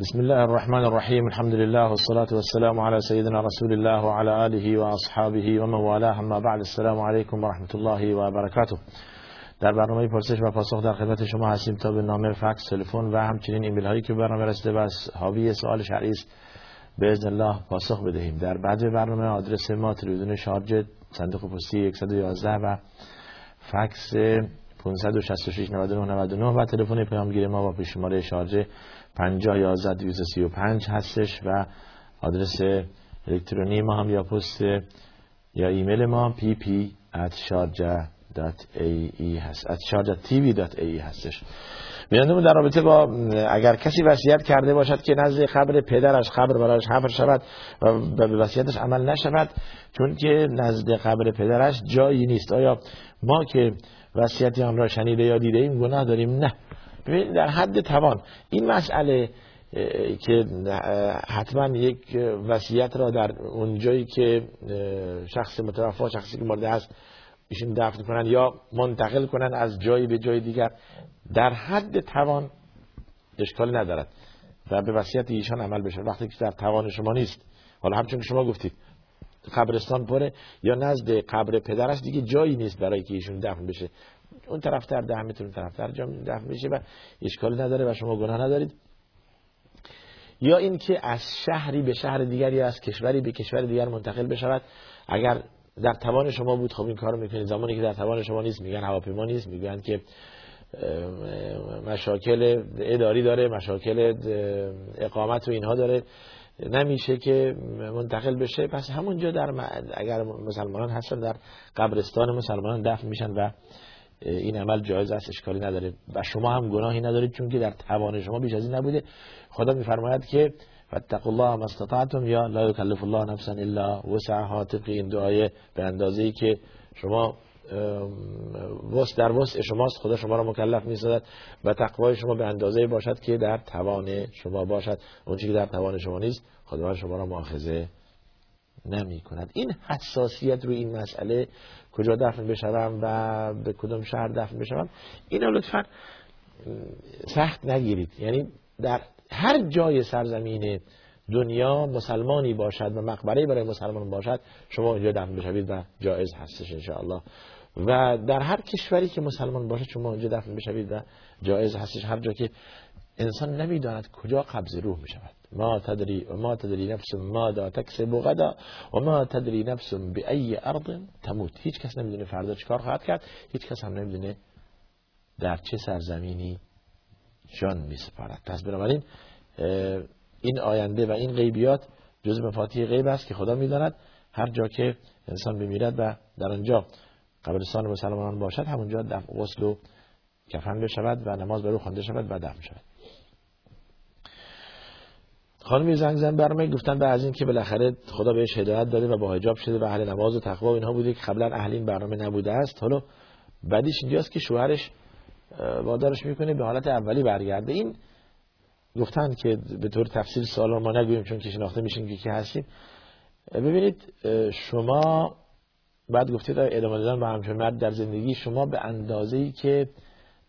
بسم الله الرحمن الرحيم الحمد لله والصلاة والسلام على سيدنا رسول الله وعلى آله وأصحابه ومن والاه اما بعد السلام عليكم ورحمة الله وبركاته در برنامه پرسش و پاسخ در خدمت شما هستیم تا به نامه فکس تلفن و همچنین ایمیل هایی که برنامه رسیده و حاوی سوال شرعی است باذن الله پاسخ بدهیم. در بعد برنامه آدرس ما تلویزیون شارجه صندوق پستی 111 و فکس 566 99 99 و تلفن پیامگیر ما با پیشماره شارجه 50 11 235 هستش و آدرس الکترونی ما هم یا پست یا ایمیل ما pp at sharjah.ae هست. At sharjah.tv.ae هستش. بیاندمون در رابطه با اگر کسی وصیت کرده باشد که نزد قبر پدرش قبر برایش حفر شود و به وصیتش عمل نشود چون که نزد قبر پدرش جایی نیست. آیا ما که وصیت آن را شنیده یا دیده ایم گناه داریم؟ نه. در حد توان. این مسئله که حتما یک وصیت را در اون جایی که شخص متوفا شخصی که مرده است ایشون دفن کنن یا منتقل کنن از جایی به جای دیگر در حد توان اشکال ندارد و به وصیت ایشان عمل بشه. وقتی که در توان شما نیست. حالا همچون که شما گفتید قبرستان پره یا نزد قبر پدرش دیگه جایی نیست برای که ایشون دفن بشه. اون طرفتر ده متر اون طرفتر جا دفن بشه و اشکالی نداره و شما گناه ندارید. یا اینکه از شهری به شهر دیگر یا از کشوری به کشور دیگر منتقل بشود. اگر در توان شما بود خب این کارو می‌کنید. زمانی که در توان شما نیست میگن هواپیما نیست میگن که مشاکل اداری داره مشاکل اقامت و اینها داره. نمیشه که منتقل بشه. پس همونجا در اگر مسلمانان هستن در قبرستان مسلمانان دفن میشن و این عمل جایز است اشکالی نداره. و شما هم گناهی ندارید چون که در توان شما بیش از این نبوده. خدا میفرماید که فاتقوا الله ما استطعتم یا لا یکلف الله نفسا الا وسعها. طبق این دعای به اندازه ای که شما وس در وسع شماست خدا شما را مکلف می‌سازد و تقوای شما به اندازه باشد که در توان شما باشد. اون که در توان شما نیست خدا شما را مؤاخذه نمی کند این حساسیت روی این مسئله کجا دفن بشوم و به کدام شهر دفن بشوم اینو لطفا سخت نگیرید. یعنی در هر جای سرزمین دنیا مسلمانی باشد و مقبره برای مسلمان باشد شما اونجا دفن بشوید و جایز هستش انشاءالله. و در هر کشوری که مسلمان باشد شما اونجا دفن بشوید و جایز هستش. هر جا که انسان نمی‌داند کجا قبض روح می شود ما تدری و ما تدری نفس ما دا تکسب غدا و ما تدری نفس ای ارض تموت. هیچ کس نمی‌دونه فردا چیکار خواهد کرد هیچ کس هم نمی‌دونه در چه سرزمینی جان می سپارد پس بنابراین این آینده و این غیبیات جز مفاتیح غیب است که خدا می‌داند. هر جا که انسان بمیرد و در آنجا قبرستان مسلمانان باشد همونجا دفع غسل و کفن بشود و نماز برو خوانده شود و دفن شود. خانمی زنگ زن برمه گفتن به از این که بالاخره خدا بهش هدایت داده و با حجاب شده و اهل نماز و تقوا اینها بوده که قبلا اهل این برنامه نبوده است. حالا بعدیش اینجاست که شوهرش وادارش می‌کنه به حالت اولی برگرده. این گفتن که به طور تفصیل سوال ما نگویم چون که شناخته میشین که کی هستیم. ببینید شما بعد گفتید ادامه دادن با همچون مرد در زندگی شما به اندازه ای که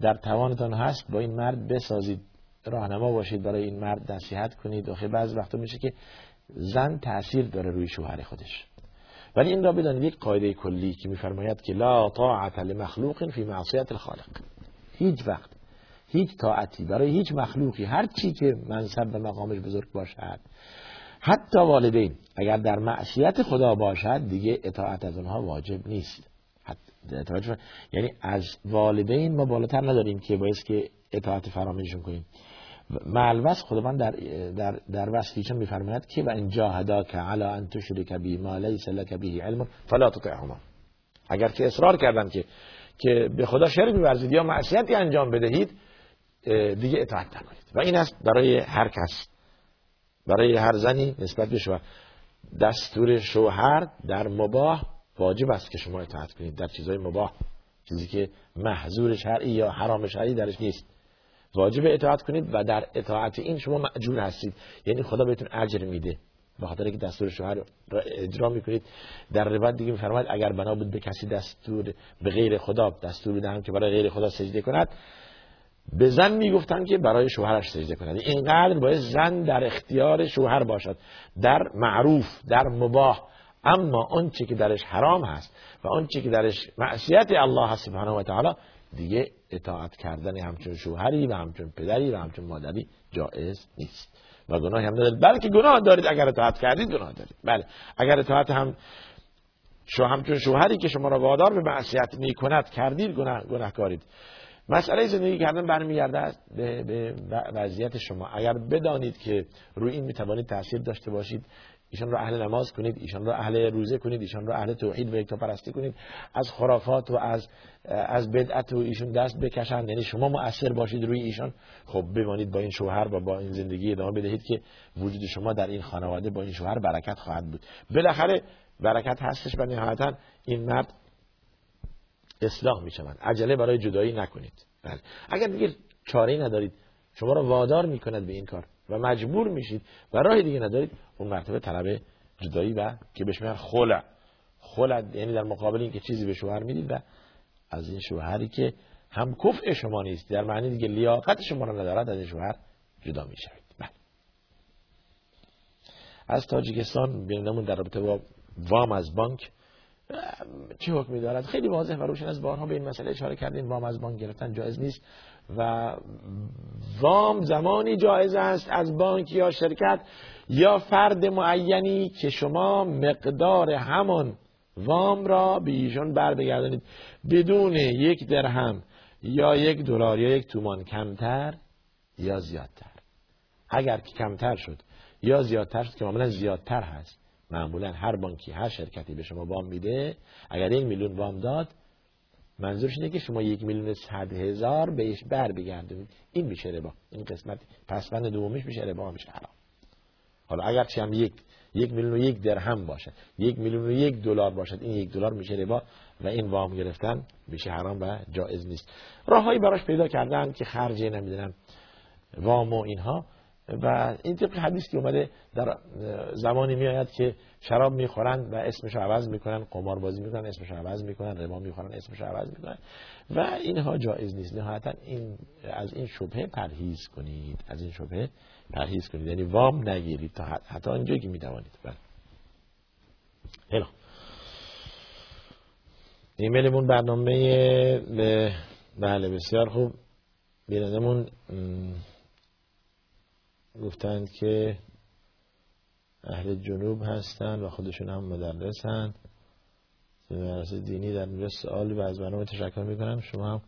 در توانتان هست با این مرد بسازید. راهنما باشید برای این مرد نصیحت کنید. آخه بعض وقتا میشه که زن تاثیر داره روی شوهر خودش. ولی این را بدانید یک قاعده کلی که میفرماید که لا طاعت لمخلوق فی معصیت الخالق. هیچ وقت هیچ طاعتی برای هیچ مخلوقی هر چی که منصب و مقامش بزرگ باشد حتی والدین اگر در معصیت خدا باشد دیگه اطاعت از اونها واجب نیست. یعنی از والدین ما بالاتر نداریم که باید که اطاعت فراموششون کنیم. معلوس خداوند در در در وصفیشون میفرماید که و ان جاهداک علی ان تشرک بی ما لیس لك به علم فلا تطعهما. اگر که اصرار کردن که که به خدا شرک می‌ورزید یا معصیتی انجام بدهید دیگه اطاعت نکنید. و این است برای هر کس برای هر زنی نسبت به شوهر دستور شوهر در مباح واجب است که شما اطاعت کنید. در چیزهای مباح چیزی که محظور شرعی یا حرام شرعی درش نیست. واجب اطاعت کنید و در اطاعت این شما معجور هستید. یعنی خدا بهتون اجر میده. به خاطر که دستور شوهر را اجرا می‌کنید. در روایت دیگه میفرماید اگر بنا بود به کسی دستور به غیر خدا دستور بدهم که برای غیر خدا سجده کند به زن می‌گفتن که برای شوهرش سجده کند. اینقدر باید زن در اختیار شوهر باشد. در معروف در مباح. اما آنچه که درش حرام هست و آنچه که درش معصیت الله سبحانه و تعالی دیگه اطاعت کردن همچون شوهری و همچون پدری و همچون مادری جائز نیست. و گناهی هم ندارید. بلکه گناه دارید اگر اطاعت کردید گناه دارید. بله. اگر اطاعت هم شو همچون شوهری که شما را وادار به معصیت می کند کردید گناه گناهکارید. مسئله زندگی کردن برمیگرده به, به وضعیت شما. اگر بدانید که روی این می‌توانید تاثیر داشته باشید ایشان را اهل نماز کنید ایشان را اهل روزه کنید ایشان را اهل توحید و یکتاپرستی کنید. از خرافات و از از بدعت و ایشون دست بکشند. یعنی شما مؤثر باشید روی ایشان. خب بمانید با این شوهر و با این زندگی ادامه بدهید که وجود شما در این خانواده با این شوهر برکت خواهد بود. بالاخره برکت هستش و نهایتا این مرد اصلاح می شوند عجله برای جدایی نکنید. بله. اگر دیگه چاره ندارید شما را وادار می کند به این کار. و مجبور میشید و راه دیگه ندارید اون مرتبه طلب جدایی و که بهش میگن خلع خلع یعنی در مقابل اینکه چیزی به شوهر می‌دید و از این شوهری که هم کفع شما نیست در معنی دیگه لیاقت شما را ندارد از این شوهر جدا می‌شوید. بله. از تاجیکستان بینمون در رابطه با وام از بانک چه حکمی دارد؟ خیلی واضح و روشن از بارها به این مسئله اشاره کردیم. وام از بانک گرفتن جایز نیست و وام زمانی جایز است از بانک یا شرکت یا فرد معینی که شما مقدار همان وام را به ایشان بر بگردانید بدون یک درهم یا یک دلار یا یک تومان کمتر یا زیادتر. اگر که کمتر شد یا زیادتر شد که معمولا زیادتر هست معمولا هر بانکی هر شرکتی به شما وام میده اگر یک میلیون وام داد منظورش اینه که شما یک میلیون صد هزار بهش بر بگردونید این میشه ربا. این قسمت پسوند دومیش میشه ربا میشه حرام. حالا اگر هم یک یک میلیون و یک درهم باشد یک میلیون و یک دلار باشد این یک دلار میشه ربا و این وام گرفتن میشه حرام و جایز نیست. راههایی براش پیدا کردن که خرجی نمی‌دونم وام و اینها و این طبق حدیث که اومده در زمانی میآید که شراب می‌خورند و اسمش عوض می‌کنن قمار بازی می‌کنن اسمش عوض می‌کنن ربا می‌خورن اسمش عوض می‌کنن. و اینها جایز نیست. نهایتا این از این شبهه پرهیز کنید از این شبهه پرهیز کنید. یعنی وام نگیرید تا حتی اینجایی که می‌توانید. بله. هلا ایمیلمون برنامه بله بسیار خوب. بینندمون گفتند که اهل جنوب هستند و خودشون هم مدرسن مدرسه دینی در اینجا سوالی و از برنامه تشکر می‌کنم. شما هم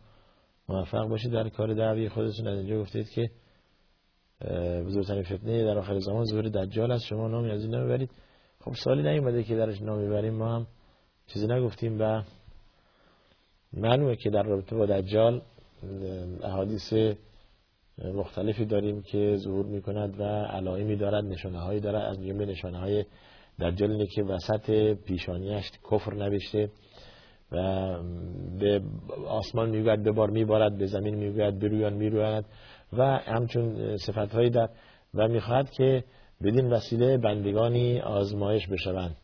موفق باشید در کار دعوی خودتون. از اینجا گفتید که بزرگترین فتنه در آخر زمان ظهور دجال است. شما نامی از این نمی‌برید خب سوالی نیومده که درش نامی بریم ما هم چیزی نگفتیم و معلومه که در رابطه با دجال احادیث مختلفی داریم که ظهور می کند و علائمی دارد نشانه هایی دارد. از جمله نشانه های دجال اینه که وسط پیشانیش کفر نوشته و به آسمان می‌گوید به بار میبارد به زمین می‌گوید برویان میرویاند و همچون صفت هایی در و می‌خواهد که بدین وسیله بندگانی آزمایش بشوند.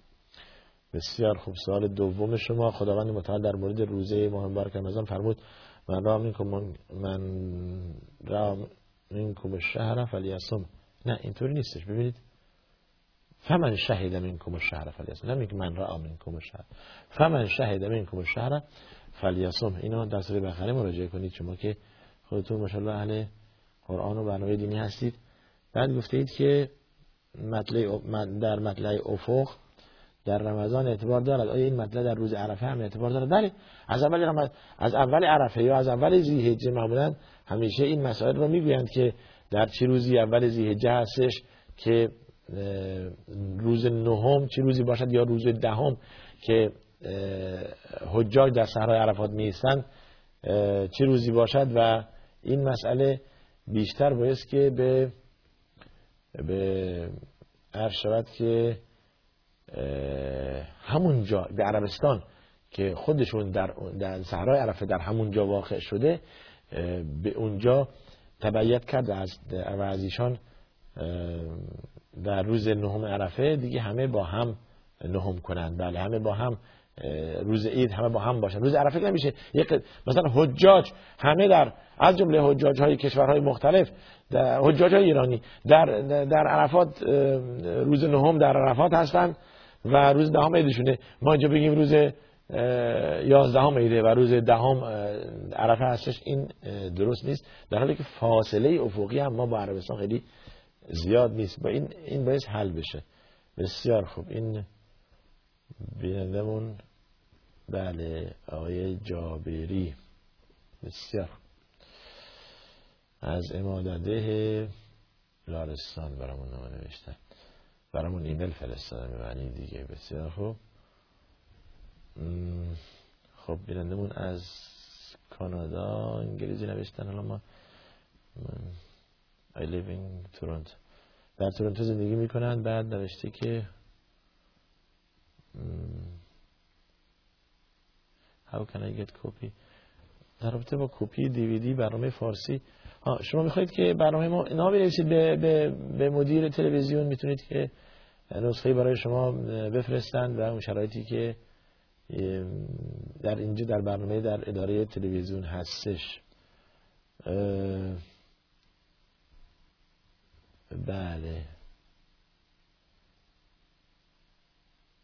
بسیار خوب. سوال دوم شما. خداوند متعال در مورد روزه ماه مبارک رمضان فرمود من را منکم من, من را منکم الشهر فلیصم. نه اینطوری نیستش. ببینید فمن شهد منکم الشهر فلیصم. نمیگه من را منکم الشهر. فمن شهد منکم الشهر فلیصم. اینو در سوره بقره مراجعه کنید. شما که خودتون ماشاءالله اهل قرآن و برنامه دینی هستید. بعد گفتید که مطلع در مطلع افق در رمضان اعتبار دارد. آیا این مطلع در روز عرفه هم اعتبار دارد؟ بله. از اول رمضان از اول عرفه یا از اول ذی‌حجه معمولا همیشه این مسائل رو می‌گویند که در چه روزی اول ذی‌حجه هستش که روز نهم چه روزی باشد یا روز دهم که حجاج در صحرای عرفات میستند چه روزی باشد و این مسئله بیشتر باید که به به هر شود که همونجا به عربستان که خودشون در, در صحرای عرفه در همونجا واقع شده به اونجا تبعیت کرد از از ایشان در روز نهم عرفه دیگه همه با هم نهم کنند. بله همه با هم روز عید همه با هم باشن روز عرفه نمیشه. یک مثلا حجاج همه در از جمله حجاج های کشورهای مختلف حجاج های ایرانی در در عرفات روز نهم در عرفات هستن و روز دهم عیدشونه. ما اینجا بگیم روز یازدهم عیده و روز دهم عرفه هستش. این درست نیست. در حالی که فاصله افقی هم ما با عربستان خیلی زیاد نیست. با این این باید حل بشه. بسیار خوب. این بینندمون بله آقای جابری. بسیار از امادده لارستان برامون نامه نوشتن برامون ایمیل فرستادن معنی دیگه. بسیار خوب. خب بینندمون از کانادا انگلیسی نوشتن. حالا ما I live in Toronto. در تورنتو زندگی می‌کنن. بعد نوشته که How can I get copy? در رابطه با کپی دیویدی برنامه فارسی شما می‌خواید که برنامه ما اینا بنویسید به, به, به مدیر تلویزیون می‌تونید که نسخه برای شما بفرستند و اون شرایطی که در اینجا در برنامه در اداره تلویزیون هستش. بله.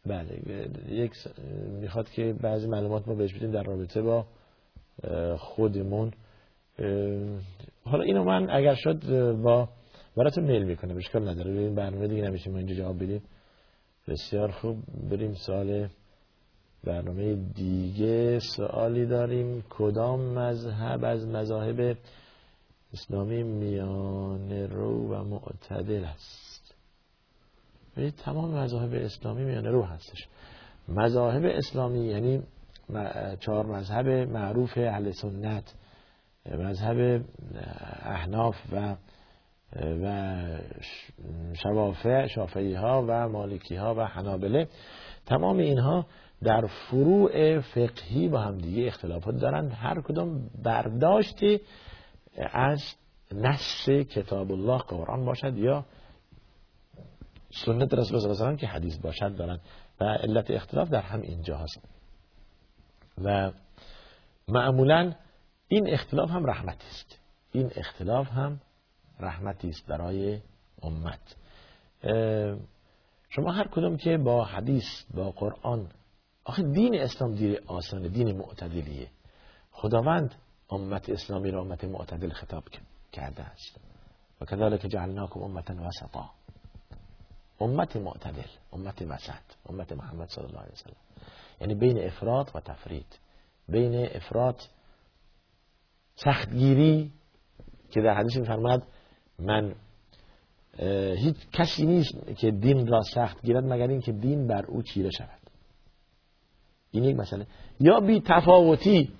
بله یک می‌خواد که بعضی معلومات ما بهش بدیم در رابطه با خودمون. حالا اینو من اگر شد با براتون میل می‌کنم. اشکال نداره. این برنامه دیگه نمیشه. ما اینجا جواب بدیم. بسیار خوب. بریم سال برنامه دیگه. سوالی داریم. کدام مذهب از مذاهب اسلامی میان رو و معتدل است؟ ببینید تمام مذاهب اسلامی میان رو هستش. مذاهب اسلامی یعنی چهار مذهب معروف اهل سنت. مذهب احناف و و شوافع شافعی ها و مالکی ها و حنابله تمام اینها در فروع فقهی با هم دیگه اختلافات دارند هر کدام برداشتی از نص کتاب الله قرآن باشد یا سنت رسول الله صلی که حدیث باشد دارند و علت اختلاف در هم اینجا هست. و معمولا این اختلاف هم رحمتی است. این اختلاف هم رحمتی است برای امت. شما هر کدوم که با حدیث با قرآن آخه دین اسلام دین آسانه دین معتدلیه. خداوند امت اسلامی را امت معتدل خطاب کرده است. و کذالک جعلناکم امتا وسطا. امت معتدل امت وسط امت محمد صلی الله علیه وسلم یعنی بین افراد و تفرید. بین افراد سختگیری که در حدیث میفرماد من هیچ کسی نیست که دین را سخت گیرد مگر اینکه دین بر او چیره شود. این یک مسئله. یا بی تفاوتی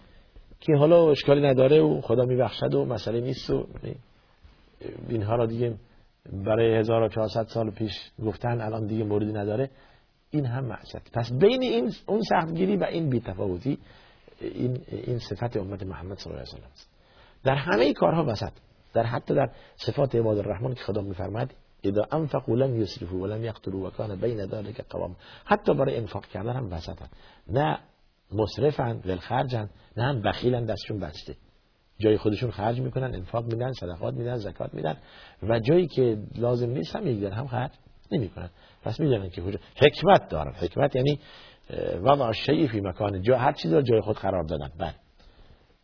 که حالا اشکالی نداره و خدا میبخشد و مسئله نیست و اینها را دیگه برای 1400 سال پیش گفتن الان دیگه موردی نداره. این هم معصیت. پس بین این اون سختگیری و این بیتفاوتی این این صفت امت محمد صلی الله علیه و است. در همه کارها وسط در حتی در صفات عباد الرحمن که خدا میفرماد اذا انفقوا لم يسرفوا ولم يقتروا وكان بين ذلك قوام. حتی برای انفاق کردن هم وسطن. نه مصرفن ول خرجن نه هم بخیلن دستشون بسته. جای خودشون خرج می‌کنن انفاق میدن صدقات میدن زکات میدن. و جایی که لازم نیست هم یک هم خرج نمی‌کنن. پس می‌دونن که حکمت دارن. حکمت یعنی وضع شیء فی مکان جا هر چیز رو جای خود قرار دادن. بله.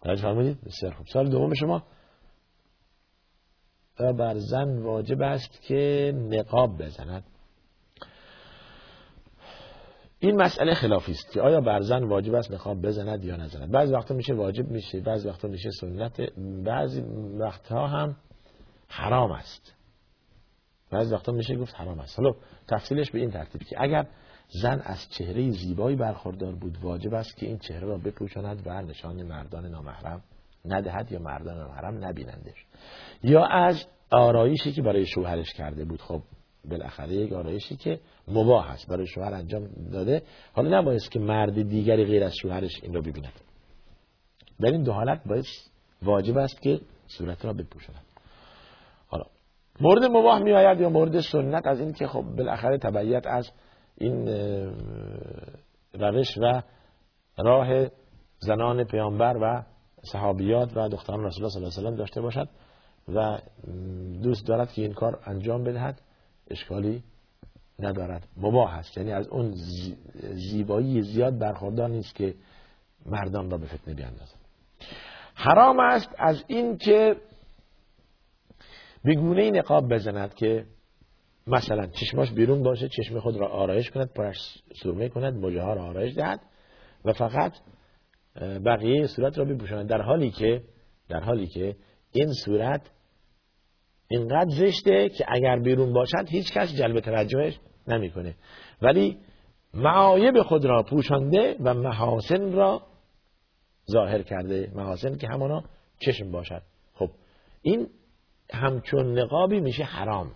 توجه فرمودید بسیار خوب. سال دوم شما. بر زن واجب است که نقاب بزند. این مسئله خلافی است که آیا بر زن واجب است نقاب بزند یا نزند؟ بعضی وقتا میشه واجب میشه بعضی وقتا میشه سنت. بعضی وقتها هم حرام است. بعضی وقتا میشه گفت حرام است. حالا تفصیلش به این ترتیب که اگر زن از چهره زیبایی برخوردار بود. واجب است که این چهره را بپوشاند و نشان مردان نامحرم ندهد یا مردان نامحرم نبینندش. یا از آرایشی که برای شوهرش کرده بود. خب بالاخره یک آرایشی که مباح است. برای شوهر انجام داده. حالا نباید که مرد دیگری غیر از شوهرش این را ببیند. در این دو حالت باید واجب است که صورت را بپوشاند. حالا مورد مباح می آید یا مورد سنت؟ از این که خب بالاخره تبعیت از این روش و راه زنان پیامبر و صحابیات و دختران رسول الله صلی الله علیه وسلم داشته باشد و دوست دارد که این کار انجام بدهد اشکالی ندارد. مباح است. یعنی از اون زیبایی زیاد برخوردار نیست که مردان را به فتنه بیاندازد. حرام است از این که بگونه نقاب بزند که مثلا چشماش بیرون باشه چشم خود را آرایش کند پرش سرمه کند موجه ها را آرایش دهد و فقط بقیه صورت را بپوشاند در حالی که در حالی که این صورت اینقدر زشته که اگر بیرون باشد هیچ کس جلب توجهش نمی‌کنه. ولی معایب خود را پوشانده و محاسن را ظاهر کرده. محاسن که همانا چشم باشد. خب این همچون نقابی میشه حرام.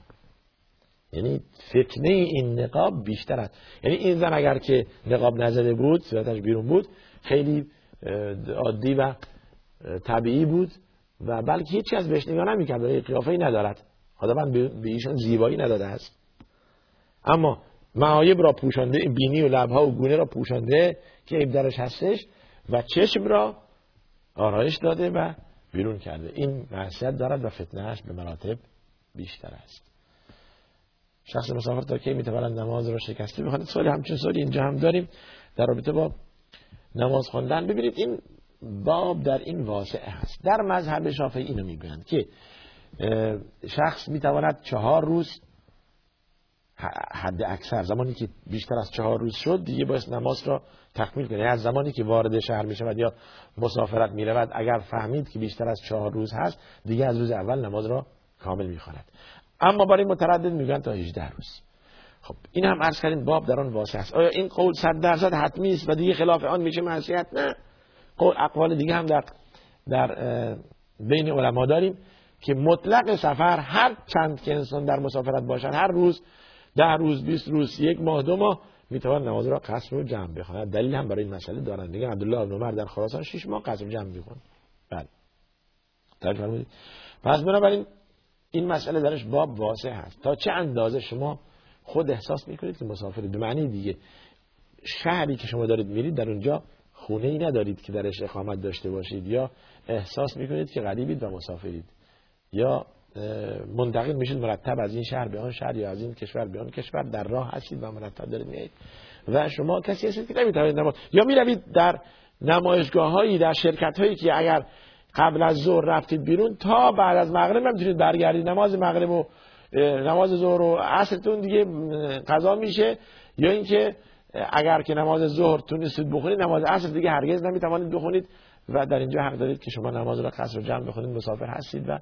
یعنی فتنه این نقاب بیشتر است. یعنی این زن اگر که نقاب نزده بود صورتش بیرون بود خیلی عادی و طبیعی بود و بلکه هیچی از بهش نگاه نمی‌کرد برای قیافه ای ندارد. خداوند به ایشان زیبایی نداده است. اما معایب را پوشانده بینی و لبها و گونه را پوشانده که عیب درش هستش و چشم را آرایش داده و بیرون کرده. این معصیت دارد و فتنهش به مراتب بیشتر است. شخص مسافر تا کی می‌تواند نماز را شکسته بخواند؟ سوالی همچون سوالی اینجا هم داریم. در رابطه با نماز خواندن. ببینید این باب در این واسعه هست در مذهب شافعی اینو می‌گویند که شخص می‌تواند چهار روز حد اکثر زمانی که بیشتر از چهار روز شد دیگه باید نماز را تکمیل کنه. از زمانی که وارد شهر می شود یا مسافرت می رود اگر فهمید که بیشتر از چهار روز هست دیگه از روز اول نماز را کامل می خواند اما برای متردد میگن تا 18 روز. خب این هم عرض کردیم باب در آن واسه است. آیا این قول صد درصد حتمی است و دیگه خلاف آن میشه معصیت؟ نه. قول اقوال دیگه هم در در بین علما داریم که مطلق سفر هر چند که انسان در مسافرت باشد هر روز ده روز بیست روز یک ماه دو ماه می‌توان نماز را قصر و جمع بخواند. دلیل هم برای این مسئله دارن. دیگه عبدالله بن عمر در خراسان 6 ماه قصر و جمع می‌خوند بله. فرمودید. پس بنابراین این مسئله درش باب واسع هست. تا چه اندازه شما خود احساس می‌کنید که مسافرید؟ به معنی دیگه شهری که شما دارید میرید در اونجا خونه ای ندارید که درش اقامت داشته باشید یا احساس می‌کنید که غریبید و مسافرید یا منتقل میشید مرتب از این شهر به آن شهر یا از این کشور به آن کشور در راه هستید و مرتب دارید میایید و شما کسی هستید که نمی‌توانید نماز یا می‌روید در نمایشگاه هایی در شرکت هایی که اگر قبل از ظهر رفتید بیرون تا بعد از مغرب نمی‌تونید برگردید. نماز مغرب و نماز ظهر و عصرتون دیگه قضا میشه. یا اینکه اگر که نماز ظهر تونستید بخونید نماز عصر دیگه هرگز نمی‌توانید بخونید و در اینجا حق دارید که شما نماز را قصر و جمع بخونید مسافر هستید و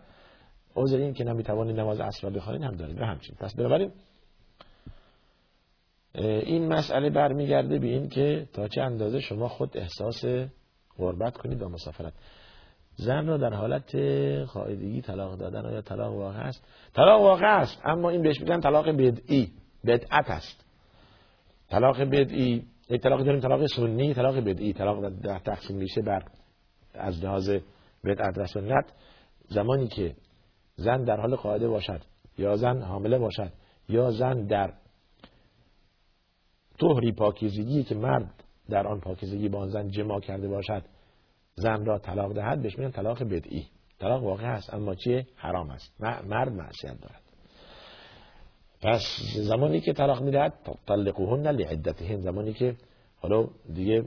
عذر این که نمی‌توانید نماز عصر را بخونید هم دارید. و همچنین. پس بنابراین این مسئله برمیگرده به این که تا چه اندازه شما خود احساس غربت کنید و مسافرت. زن را در حالت قاعدگی طلاق دادن یا طلاق واقع است؟ طلاق واقع است اما این بهش میگن طلاق بدعی بدعت است. طلاق بدعی یک طلاق داریم طلاق سنی طلاق بدعی طلاق در تقسیم میشه بر از لحاظ بدعت و سنت. زمانی که زن در حال قاعده باشد یا زن حامله باشد یا زن در طهری پاکیزگی که مرد در آن پاکیزگی با آن زن جما کرده باشد زن را طلاق دهد بهش میگن طلاق بدعی. طلاق واقع هست اما چیه؟ حرام است. مرد معصیت دارد. پس زمانی که طلاق می‌دهد طلقوهن لعدتهن. زمانی که حالا دیگه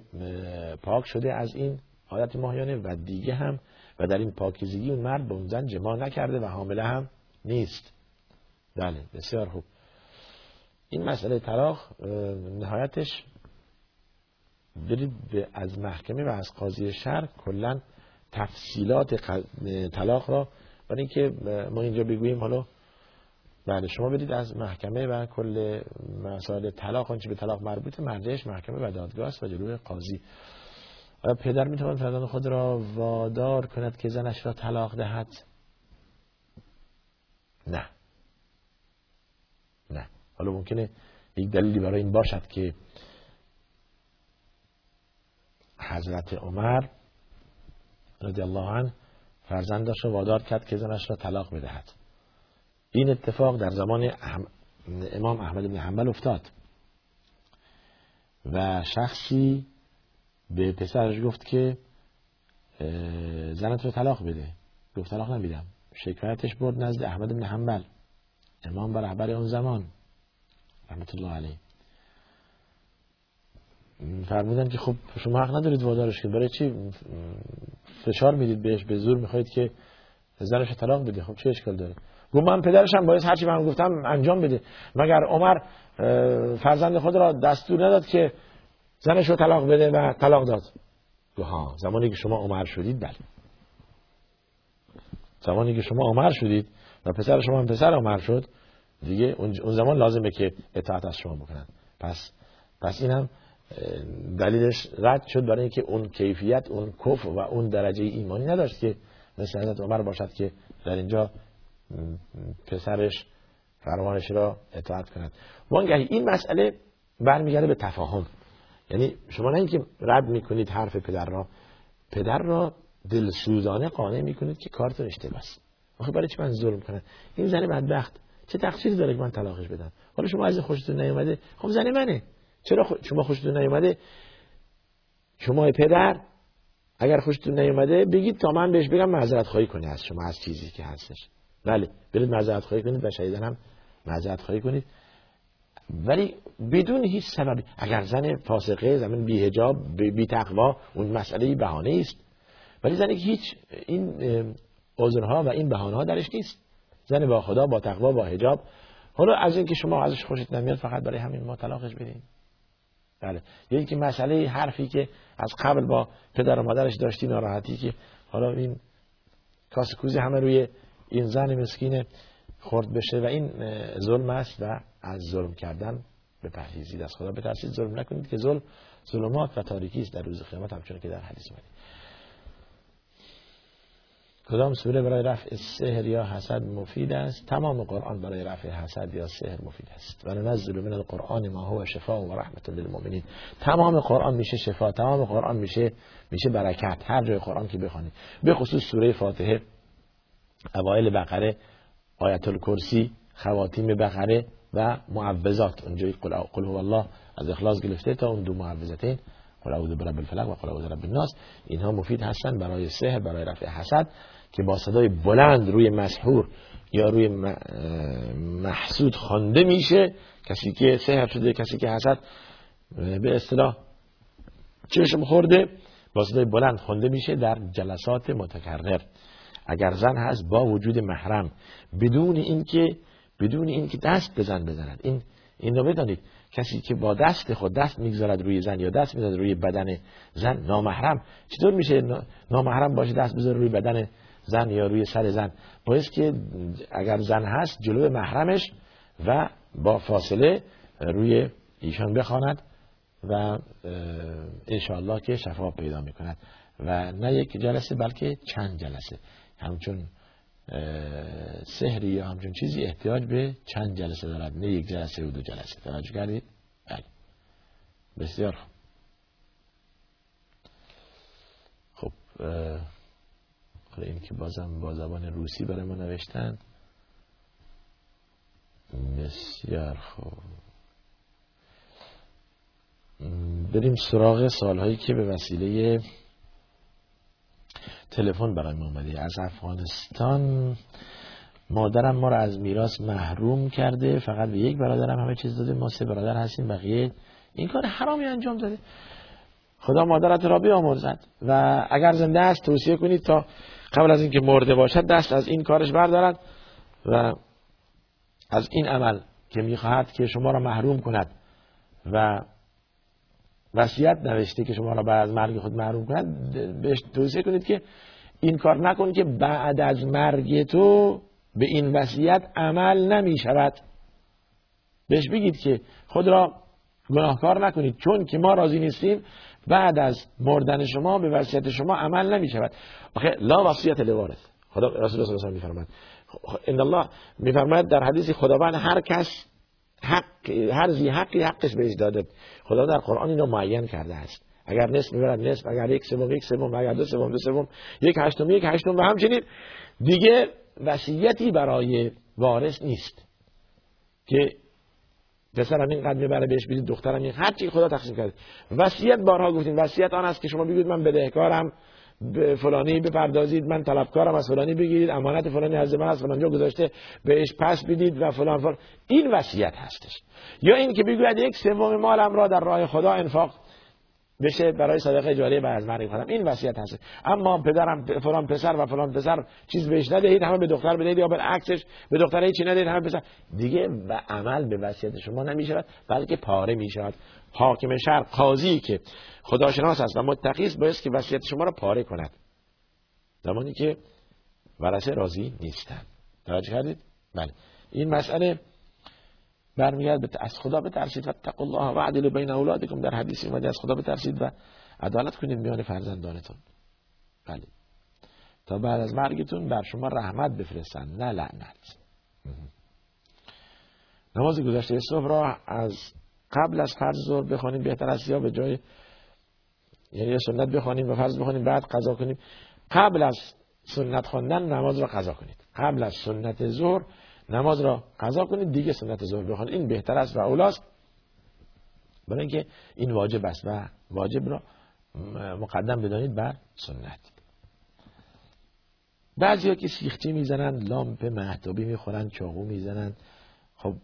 پاک شده از این عادت ماهیانه و دیگه هم و در این پاکیزگی اون مرد به اون زن جماع نکرده و حامله هم نیست. بله بسیار خوب. این مسئله طلاق نهایتش برید از محکمه و از قاضی شهر کلا تفصیلات طلاق را. برای اینکه ما اینجا بگوییم حالا بله شما برید از محکمه و کل مسائل طلاق آنچه به طلاق مربوطه مرجعش محکمه و دادگاه است و جلوی قاضی. آیا پدر می‌تواند فرزند خود را وادار کند که زنش را طلاق دهد؟ نه. نه. حالا ممکنه یک دلیلی برای این باشد که حضرت عمر رضی الله عنه فرزندش را وادار کرد که زنش را طلاق بدهد. این اتفاق در زمان امام احمد بن حنبل افتاد. و شخصی به پسرش گفت که زنت رو طلاق بده. گفت طلاق نمیدم. شکایتش برد نزد احمد بن حنبل. امام و رهبر اون زمان. رحمت الله علیه. فرمودن که خب شما حق ندارید وادارش که. برای چی؟ فشار می‌دید بهش به زور می‌خواید که زنش طلاق بده خب چه اشکال داره؟ گفت من پدرشم باید هرچی من گفتم انجام بده. مگر عمر فرزند خود را دستور نداد که زنش رو طلاق بده و طلاق داد؟ ها زمانی که شما عمر شدید بله. زمانی که شما عمر شدید و پسر شما هم پسر عمر شد دیگه اون زمان لازمه که اطاعت از شما بکنن. پس پس اینم دلیلش رد شد برای اینکه اون کیفیت اون کف و اون درجه ایمانی نداشت که مثل حضرت عمر باشد که در اینجا پسرش فرمانش را اطاعت کند. وانگهی این مسئله برمیگرده به تفاهم. یعنی شما نه اینکه رد می‌کنید حرف پدر را پدر را دلسوزانه قانع می‌کنید که کارتون اشتباه است. آخه برای چی من ظلم کنم؟ این زن بدبخت. چه تقصیری داره که من طلاقش بدم؟ حالا شما از خوشتون نیومده؟ خب زن منه. چرا شما خوشتون نیومده؟ شما پدر اگر خوشتون نیومده بگید تا من بهش بگم معذرت خواهی کنی از شما از چیزی که هستش. بله برید معذرت خواهی کنید و شایدن هم معذرت خواهی کنید. ولی بدون هیچ سببی اگر زن فاسقه زمین بی هجاب بی تقوا اون مسئله بهانه است ولی زنی که هیچ این عذرها و این بهانه ها درش نیست. زن با خدا با تقوا با حجاب. حالا از اینکه شما ازش خوشت نمیاد فقط برای همین ما طلاقش بدین. بله. یکی که مسئله حرفی که از قبل با پدر و مادرش داشتی ناراحتی که حالا این کاسکوزی همه روی این زن مسکین خورد بشه و این ظلم است و از ظلم کردن به پرهیزید از خدا بترسید ظلم نکنید که ظلم ظلمات و تاریکی است در روز قیامت همچون که در حدیث میاد کدام سوره برای رفع سحر یا حسد مفید است؟ تمام قرآن برای رفع حسد یا سحر مفید است. و ننزل من القرآن ما هو شفاء و رحمت للمؤمنین. تمام قرآن میشه شفا تمام قرآن میشه میشه برکت. هر جای قرآن که بخوانید به خصوص سوره فاتحه اوایل بقره آیت الکرسی خواتیم بقره و معوذات اونجای قل هو الله از اخلاص گرفته تا اون دو معوذتین قل اعوذ برب الفلق و قل اعوذ برب الناس. اینها مفید هستند برای سحر برای رفع حسد. که با صدای بلند روی مسحور یا روی محسود خوانده میشه کسی که سحر شده کسی که حسد به اصطلاح چشم خورده با صدای بلند خوانده میشه در جلسات متکرر. اگر زن هست با وجود محرم بدون اینکه بدون اینکه دست بزن بزند. این این رو بدانید. کسی که با دست خود دست می‌گذارد روی زن یا دست می‌ذارد روی بدن زن نامحرم. چطور میشه نامحرم باشه دست بذاره روی بدن زن یا روی سر زن. باید که اگر زن هست جلو محرمش و با فاصله روی ایشان بخواند و انشاءالله که شفا پیدا می‌کند. و نه یک جلسه بلکه چند جلسه. همچون سحری یا همچون چیزی احتیاج به چند جلسه دارد. نه یک جلسه و دو جلسه. توجه کردید؟ بله. بسیار خب این که بازم با زبان روسی برای ما نوشتن. بسیار خوب. بریم سراغ سالهایی که به وسیله تلفن برای ما اومده. از افغانستان مادرم ما را از میراث محروم کرده. فقط به یک برادرم همه چیز داده. ما سه برادر هستیم. بقیه این کار حرامی انجام داده. خدا مادرت را بیامرزد. و اگر زنده است توصیه کنید تا قبل از اینکه مرده باشد دست از این کارش بردارد و از این عمل که می‌خواهد که شما را محروم کند و وصیت نوشته که شما را بعد از مرگ خود محروم کند بهش توصیه کنید که این کار نکنید که بعد از مرگ تو به این وصیت عمل نمی شود بهش بگید که خود را گناهکار نکنید چون که ما راضی نیستیم بعد از مردن شما به وصیت شما عمل نمی شود آخه لا وصیت لوارث خدا رسول الله صلی الله علیه ان الله میفرماید در حدیث خداوند هر کس حق هر زی حقی حقش بهش داده. خدا در قرآن اینو معین کرده است. اگر نصف می‌برد نصف اگر یک سوم یک سوم اگر دو سوم دو سوم یک هشتم یک هشتم و همچنین. دیگه وصیتی برای وارث نیست که پسرم اینقدر می‌بره بهش بدید دخترم این هر چی خدا تقسیم کرده. وصیت بارها گفتیم وصیت آن است که شما بگید من بدهکارم به فلانی بپردازید من طلبکارم از فلانی بگیرید امانت فلانی از من از فلان گذاشته بهش پس بدید و فلان فلان. این وصیت هستش. یا این که بگوید یک سوم مالم را در راه خدا انفاق بشه برای صدقه جاریه بعد از مرگ خودم. این وصیت هست. اما پدرم فلان پسر و فلان پسر چیز بهش ندهید همه به دختر بدهید یا عکسش به دختر هیچی ندهید همه پسر. دیگه و عمل به وصیت شما نمیشه بلکه پاره می‌شود. حاکم شهر قاضی که خداشناس است و متقی است باید که وصیت شما را پاره کند. زمانی که ورثه راضی نیستند. توجه کردید؟ بله. این مسئله برمیاد از خدا بترسید و تقوا الله و عدل بین اولادکم. در حدیثی اومده از خدا بترسید و عدالت کنید میان فرزندانتون. بله. تا بعد از مرگتون بر شما رحمت بفرستن. نه لعنت. نماز گذشته صبح را از قبل از فرض ظهر بخوانیم. بهتر است یا به جای یعنی سنت بخوانیم و فرض بخوانیم بعد قضا کنیم. قبل از سنت خواندن نماز را قضا کنید. قبل از سنت ظهر نماز را قضا کنید. دیگه سنت ظهر بخوانید این بهتر است و اولاست. برای اینکه این واجب است و واجب را مقدم بدانید بر سنت. بعضی ها که سیخچی می‌زنن لامپ محتابی می‌خورن چاقو می‌زنن خب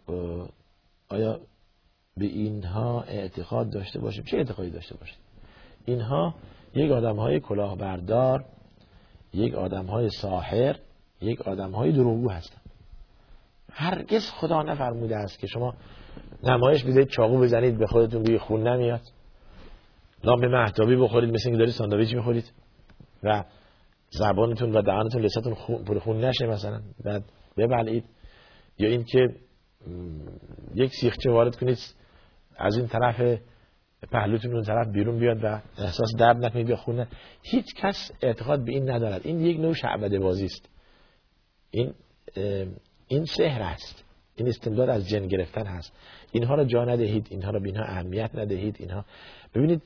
آیا به اینها اعتقاد داشته باشیم؟ چه اعتقادی داشته باشیم؟ اینها یک آدم های کلاهبردار یک آدم های ساحر یک آدم های دروغگو هستن هرگز خدا نفرموده است که شما نمایش بذارید چاقو بزنید به خودتون بوی خون نمیاد. لامپ محتابی بخورید مثل اینکه دارید ساندویچ می‌خورید و زبانتون و دهانتون لذتتون خون پر خون نشه مثلا. بعد ببلعید. یا اینکه یک سیخچه وارد کنید از این طرف پهلوتون اون طرف بیرون بیاد و احساس درد نکنید یا خونه هیچ کس اعتقاد به این ندارد. این یک نوع شعبده بازی است. این این سحر است. این استمداد از جن گرفتن هست. اینها را جا ندهید اینها را به اینها اهمیت ندهید اینها. ببینید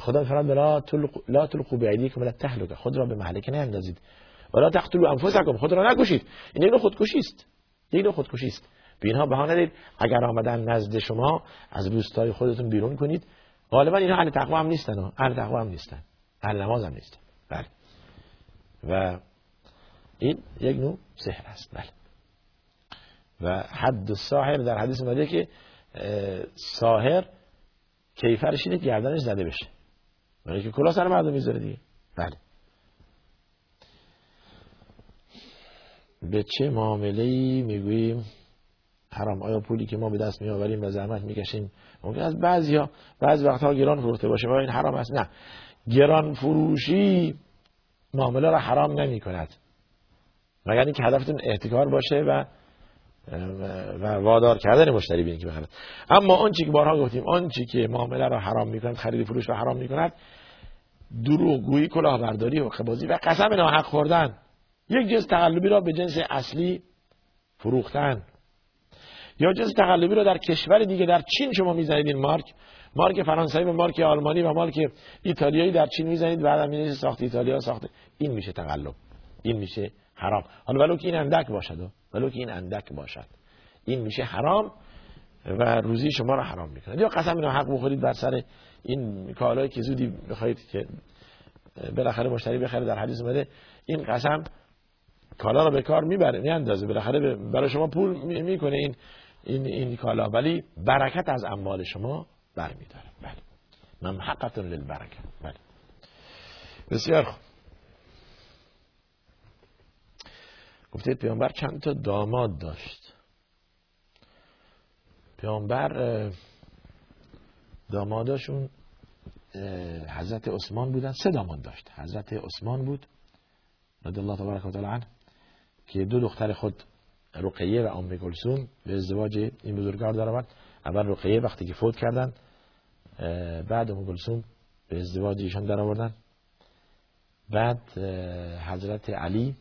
خدا فرمان لا تلقوا لا تلقوا بایدیکم ولا خود را به مهلکه نیندازید. ولا تقتلوا انفسکم. خود را نکشید. این یک خودکشی است. یک خودکشی است. به بها ندید اگر آمدن نزد شما از روستای خودتون بیرون کنید. غالبا اینها اهل تقوا هم نیستن اهل تقوا هم نیستن. اهل نماز هم نیستن. بله. و این یک نوع سحر است. بله. و حد ساحر در حدیث اومده که ساحر کیفرش اینه گردنش زده بشه. برای که کلا سر مردم می‌ذاره دیگه. بله. به چه معامله ای می‌گوییم؟ حرام. آیا پولی که ما به دست میآوریم و زحمت می‌کشیم؟ ممکن است بعضیا بعض وقتها گران فروخته باشه. و این حرام است؟ نه. گران فروشی معامله را حرام نمی کند مگر اینکه هدفتون احتکار باشه و و وادار کردن مشتری بینید که بخرد اما آنچه که بارها گفتیم آنچه که معامله را حرام می‌کند خرید فروش را حرام می‌کند دروغ گویی کلاهبرداری و خبازی و قسم ناحق خوردن. یک جنس تقلبی را به جنس اصلی فروختن. یا جنس تقلبی رو در کشور دیگه در چین شما می‌زنید این مارک. مارک فرانسوی و مارک آلمانی و مارک ایتالیایی در چین می‌زنید. بعد می‌بینید ساخت ایتالیا ساخته این میشه تقلب. این میشه حرام. حالا ولو که این اندک باشد ولو که این اندک باشد. این میشه حرام و روزی شما رو حرام می‌کنه. یا قسم اینو حق بخورید بر سر این کالایی که زودی بخواید که بالاخره مشتری بخره در حدیث اومده این قسم کالا رو به کار می‌بره میاندازه. بالاخره برای شما پول می‌کنه این این این کالا. ولی برکت از اموال شما برمیداره. بله. ممحقتون للبرکت. بله. بسیار خوب. گفته پیامبر چند تا داماد داشت. پیامبر داماداشون حضرت عثمان بودن. سه داماد داشت. حضرت عثمان بود رضی الله تبارک و تعالی که دو دختر خود رقیه و ام کلثوم به ازدواج این بزرگوار در آمد اول رقیه وقتی که فوت کردن بعد ام کلثوم به ازدواج ایشان در آوردن بعد حضرت علی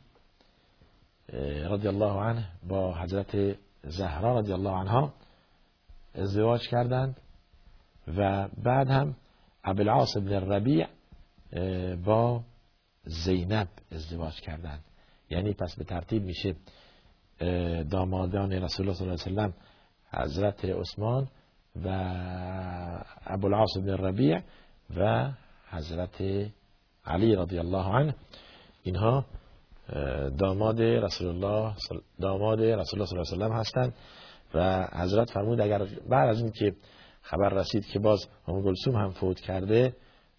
رضی الله عنه با حضرت زهرا رضی الله عنها ازدواج کردند و بعد هم ابوالعاص بن ربیع با زینب ازدواج کردند. یعنی پس به ترتیب میشه دامادان رسول الله صلی الله علیه وسلم حضرت عثمان و ابوالعاص بن ربیع و حضرت علی رضی الله عنه. اینها داماد رسول الله داماد رسول الله صلی الله علیه و هستند و حضرت فرمود اگر بعد از اینکه خبر رسید که باز ام گلسوم هم فوت کرده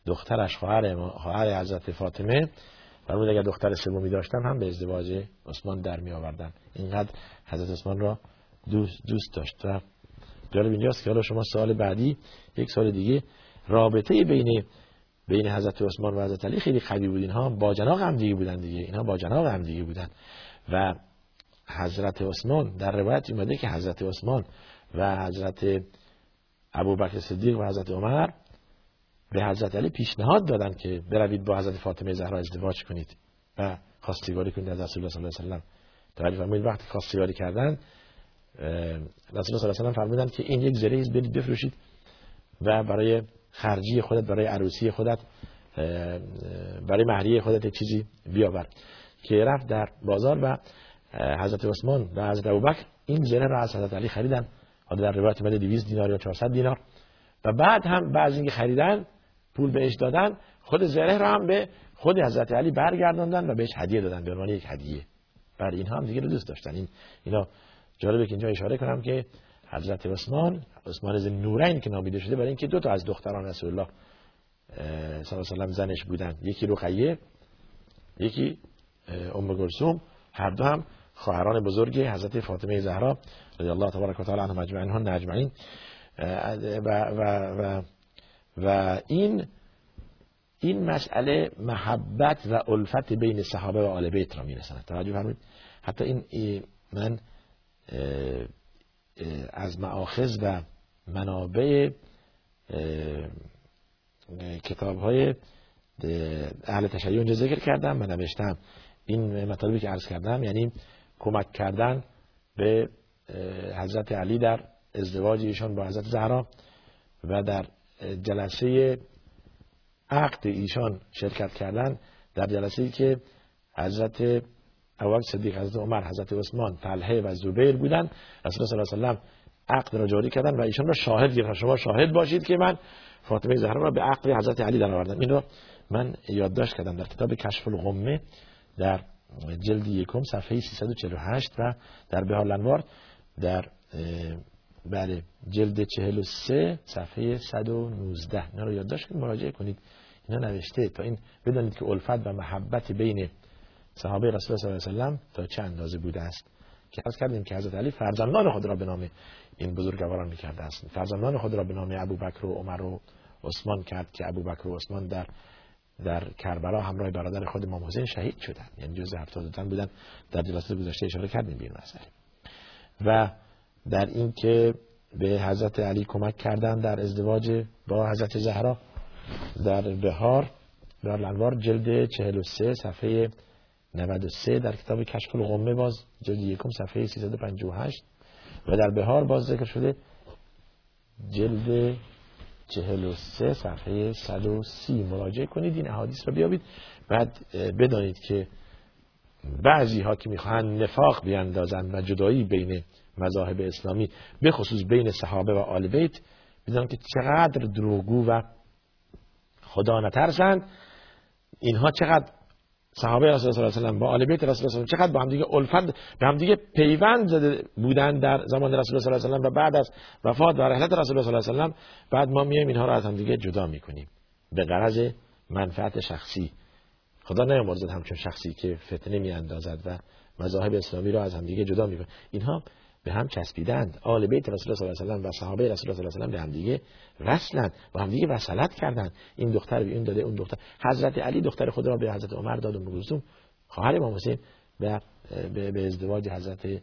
دخترش خواهر خواهر حضرت فاطمه فرمود اگر دختر سومی داشتن هم به ازدواج عثمان در می آوردن. اینقدر حضرت عثمان را دوست, دوست داشت و جالب اینجاست که حالا شما سال بعدی یک سال دیگه. رابطه بین بین حضرت عثمان و حضرت علی خیلی قوی بود. اینها با جناق هم دیگه بودن دیگه. اینها با جناق هم دیگه بودن. و حضرت عثمان در روایت اومده که حضرت عثمان و حضرت ابوبکر صدیق و حضرت عمر به حضرت علی پیشنهاد دادن که بروید با حضرت فاطمه زهرا ازدواج کنید و خواستگاری کنید از رسول الله صلی الله علیه و سلم. فرمایید وقتی خواستگاری کردن رسول الله صلی الله علیه و سلم فرمودن که این یک زره برید بفروشید و برای خرجی خودت برای عروسی خودت برای مهریه خودت چیزی بیاور. که رفت در بازار و حضرت عثمان و حضرت ابوبکر این زره را از حضرت علی خریدن. حالا در روایت اومده 200 دینار یا 400 دینار. و بعد هم بعضی اینکه خریدن پول بهش دادن خود زره را هم به خود حضرت علی برگرداندن و بهش هدیه دادن به عنوان یک هدیه. بر اینها هم دیگه رو دوست داشتن. این اینا جالبه که اینجا اشاره کنم که حضرت عثمان عثمان از نورین که نامیده شده برای اینکه دو تا از دختران رسول الله صلی الله علیه و زنش بودن. یکی رقیه یکی ام گلسوم هر دو هم خواهران بزرگ حضرت فاطمه زهرا رضی الله تبارک و تعالی عنها اجمعین و, و, و, و این این مسئله محبت و الفت بین صحابه و آل بیت را می‌رسند توجه فرمایید. حتی این من از معاخذ و منابع کتاب های اهل تشیع اونجا ذکر کردم من نوشتم. این مطالبی که عرض کردم یعنی کمک کردن به حضرت علی در ازدواج ایشان با حضرت زهرا و در جلسه عقد ایشان شرکت کردن در جلسه که حضرت اول صدیق حضرت عمر حضرت عثمان طلحه و زبیر بودن. رسول الله صلی الله علیه و عقد را جاری کردن و ایشان را شاهد گرفتن. شما شاهد باشید که من فاطمه زهرا را به عقد حضرت علی در آوردم. این را من یادداشت کردم در کتاب کشف الغمه در جلد یکم صفحه 348 و در بهار انوار در بله جلد 43 صفحه 119 اینا رو یادداشت کنید مراجعه کنید. اینا نوشته. تا این بدانید که الفت و محبت بین صحابه رسول الله صلی الله علیه و تا چه اندازه بوده است؟ که از کردیم که حضرت علی فرزندان خود را به نام این بزرگواران می‌کرده است. فرزندان خود را به نام ابوبکر و عمر و عثمان کرد که ابوبکر و عثمان در در کربلا همراه برادر خود امام حسین شهید شدند. یعنی جزء 70 تن بودن. در جلسه گذشته اشاره کردیم به این مسئله. و در این که به حضرت علی کمک کردن در ازدواج با حضرت زهرا در بهار در الانوار جلد 43 صفحه 93 در کتاب کشف الغمه باز جلد یکم صفحه 358 و در بهار باز ذکر شده جلد 43 صفحه 130 مراجعه کنید این احادیث رو بیابید. بعد بدانید که بعضی ها که می‌خواهند نفاق بیاندازند و جدایی بین مذاهب اسلامی به خصوص بین صحابه و آل بیت. بدانید که چقدر دروغگو و خدا نترسند. اینها چقدر صحابه رسول الله صلی الله علیه و با آل بیت رسول الله چقدر با هم دیگه الفت به هم دیگه پیوند زده بودن در زمان رسول الله صلی الله علیه و و بعد از وفات و رحلت رسول الله صلی الله علیه و بعد ما میایم اینها رو از هم دیگه جدا می‌کنیم. به غرض منفعت شخصی. خدا نیامرزد همچون شخصی که فتنه میاندازد و مذاهب اسلامی را از هم دیگه جدا می‌کنه. اینها به هم چسبیدند. آل بیت رسول الله صلی الله علیه و و صحابه رسول الله صلی الله علیه و به هم دیگه وصلند با هم دیگه وصلت کردند. این دختر به این داده اون دختر. حضرت علی دختر خود را به حضرت عمر داد و مگوزوم خواهر امام حسین به به ازدواج حضرت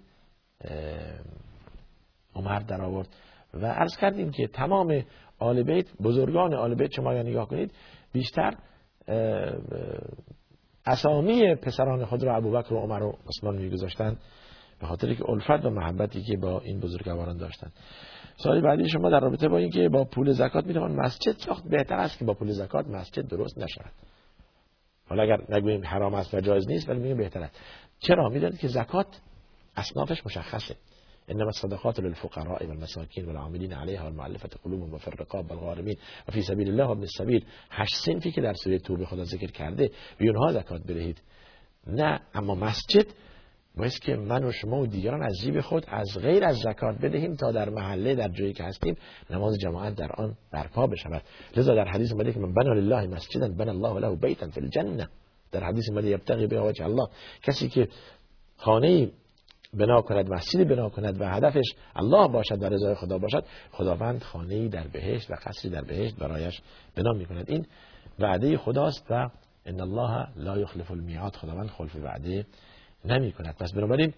عمر در آورد. و عرض کردیم که تمام آل بیت بزرگان آل بیت شما یا نگاه کنید بیشتر اسامی پسران خود را ابوبکر و عمر و عثمان میگذاشتند. به خاطر که الفت و محبتی که با این بزرگواران داشتن. سوالی بعدی شما در رابطه با اینکه با پول زکات می‌توان مسجد ساخت بهتر است که با پول زکات مسجد درست نشود. حالا اگر نگوییم حرام است و جایز نیست ولی میگیم بهتر است. چرا؟ می‌دونید که زکات اصنافش مشخصه. انما الصدقات للفقراء والمساكين والعاملین علیها والمعلفه قلوبهم وفي الرقاب والغارمین و فی سبیل الله وابن السبیل. هشت سنفی که در سوره توبه خدا ذکر کرده به اونها زکات بدهید نه اما مسجد باید که من و شما و دیگران از جیب خود از غیر از زکات بدهیم تا در محله در جایی که هستیم نماز جماعت در آن برپا بشود. لذا در حدیث اومده که من بنا لله مسجدا بنا الله له بیتا فی الجنه در حدیث اومده یبتغی به وجه الله. کسی که خانه بنا کند مسجدی بنا کند و هدفش الله باشد و رضای خدا باشد خداوند خانه در بهشت و قصری در بهشت برایش بنا می کند این وعده خداست و ان الله لا یخلف المیعاد. خداوند خلف وعده نمی کند پس بنابراین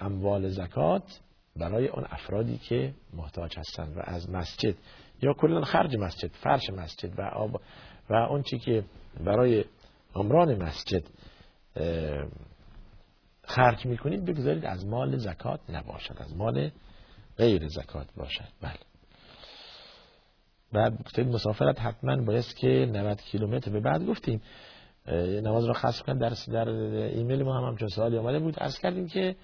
اموال زکات برای اون افرادی که محتاج هستند و از مسجد یا کلا خرج مسجد فرش مسجد و آب و اون چی که برای عمران مسجد خرج می‌کنید بگذارید از مال زکات نباشد از مال غیر زکات باشد. بله. بعد گفتید مسافرت حتما باید که 90 کیلومتر به بعد. گفتیم نماز رو خاص کنید در در ایمیل ما هم همچون سوالی آمده بود. عرض کردیم که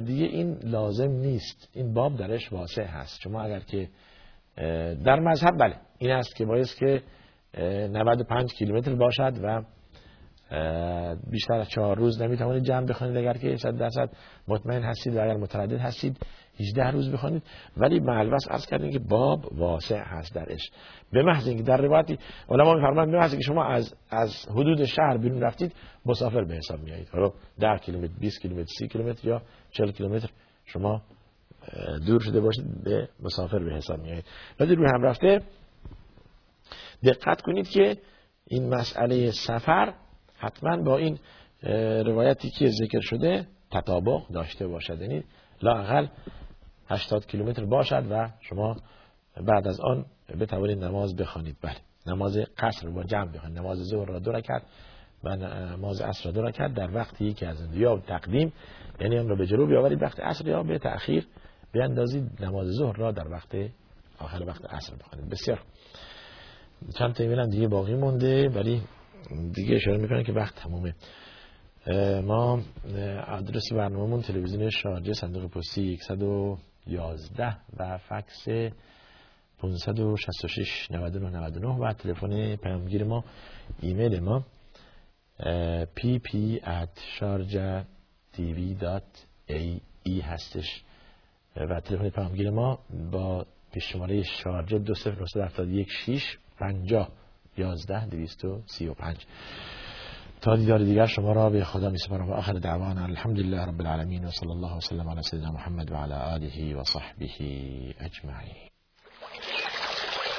دیگه این لازم نیست. این باب درش واسع هست. شما اگر که در مذهب بله این است که باید که 95 کیلومتر باشد و بیشتر از چهار روز نمی‌توانید جمع بخوانید. اگر که 100 درصد مطمئن هستید و اگر متردد هستید 18 روز بخوانید ولی معلوس عرض کردیم که باب واسع هست درش. به محض اینکه در روایتی علما میفرمایند به محض اینکه شما از از حدود شهر بیرون رفتید مسافر به حساب میایید حالا 10 کیلومتر 20 کیلومتر 30 کیلومتر یا 40 کیلومتر شما دور شده باشید به مسافر به حساب میایید ولی روی هم رفته دقت کنید که این مسئله سفر حتما با این روایتی که ذکر شده تطابق داشته باشد. یعنی لاقل 80 کیلومتر باشد و شما بعد از آن بتوانید نماز بخوانید. بله. نماز قصر با جمع بخوانید. نماز ظهر را دو رکعت و نماز عصر را دو رکعت در وقتی که از یا تقدیم یعنی آن را به جلو بیاورید. وقت عصر یا به تأخیر بیاندازید نماز ظهر را در وقت آخر وقت عصر بخوانید. بسیار. چند تا دیگه باقی مونده ولی دیگه اشاره می‌کنه که وقت تمومه. ما آدرس برنامهمون تلویزیون شارجه صندوق پستی 111 و فکس 566 99 99 و تلفن پیامگیر ما ایمیل ما pp at sharjah tv.ae هستش. و تلفن پیامگیر ما با پیش شماره شارجه 20971 6 50 11 235 تا دیدار دیگر شما را به خدا میسپارم و آخر دعوانا. الحمدلله رب العالمین و صلی الله وسلم علی سیدنا محمد و علی آله و صحبه اجمعین.